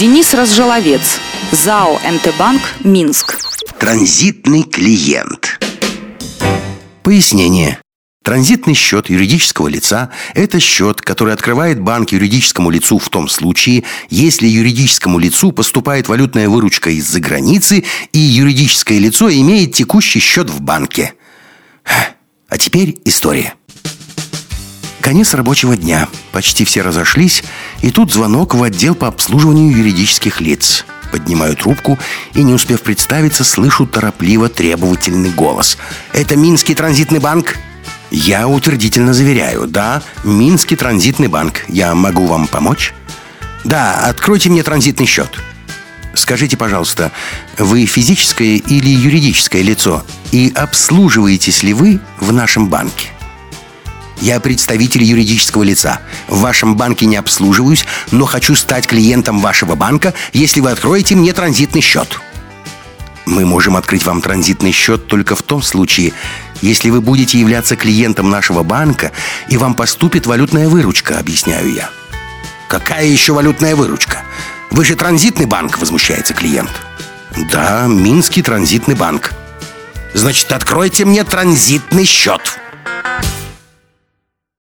Денис Разжаловец, ЗАО МТ-банк, Минск. Транзитный клиент. Пояснение. Транзитный счет юридического лица – это счет, который открывает банк юридическому лицу в том случае, если юридическому лицу поступает валютная выручка из-за границы и юридическое лицо имеет текущий счет в банке. А теперь история. Конец рабочего дня. Почти все разошлись, и тут звонок в отдел по обслуживанию юридических лиц. Поднимаю трубку и, не успев представиться, слышу торопливо требовательный голос. «Это Минский транзитный банк?» Я утвердительно заверяю, да, Минский транзитный банк. Я могу вам помочь? Да, откройте мне транзитный счет. Скажите, пожалуйста, вы физическое или юридическое лицо? И обслуживаетесь ли вы в нашем банке? Я представитель юридического лица. В вашем банке не обслуживаюсь, но хочу стать клиентом вашего банка, если вы откроете мне транзитный счет. Мы можем открыть вам транзитный счет только в том случае, если вы будете являться клиентом нашего банка, и вам поступит валютная выручка, объясняю я. Какая еще валютная выручка? Вы же транзитный банк, возмущается клиент. Да, Минский транзитный банк. Значит, откройте мне транзитный счет.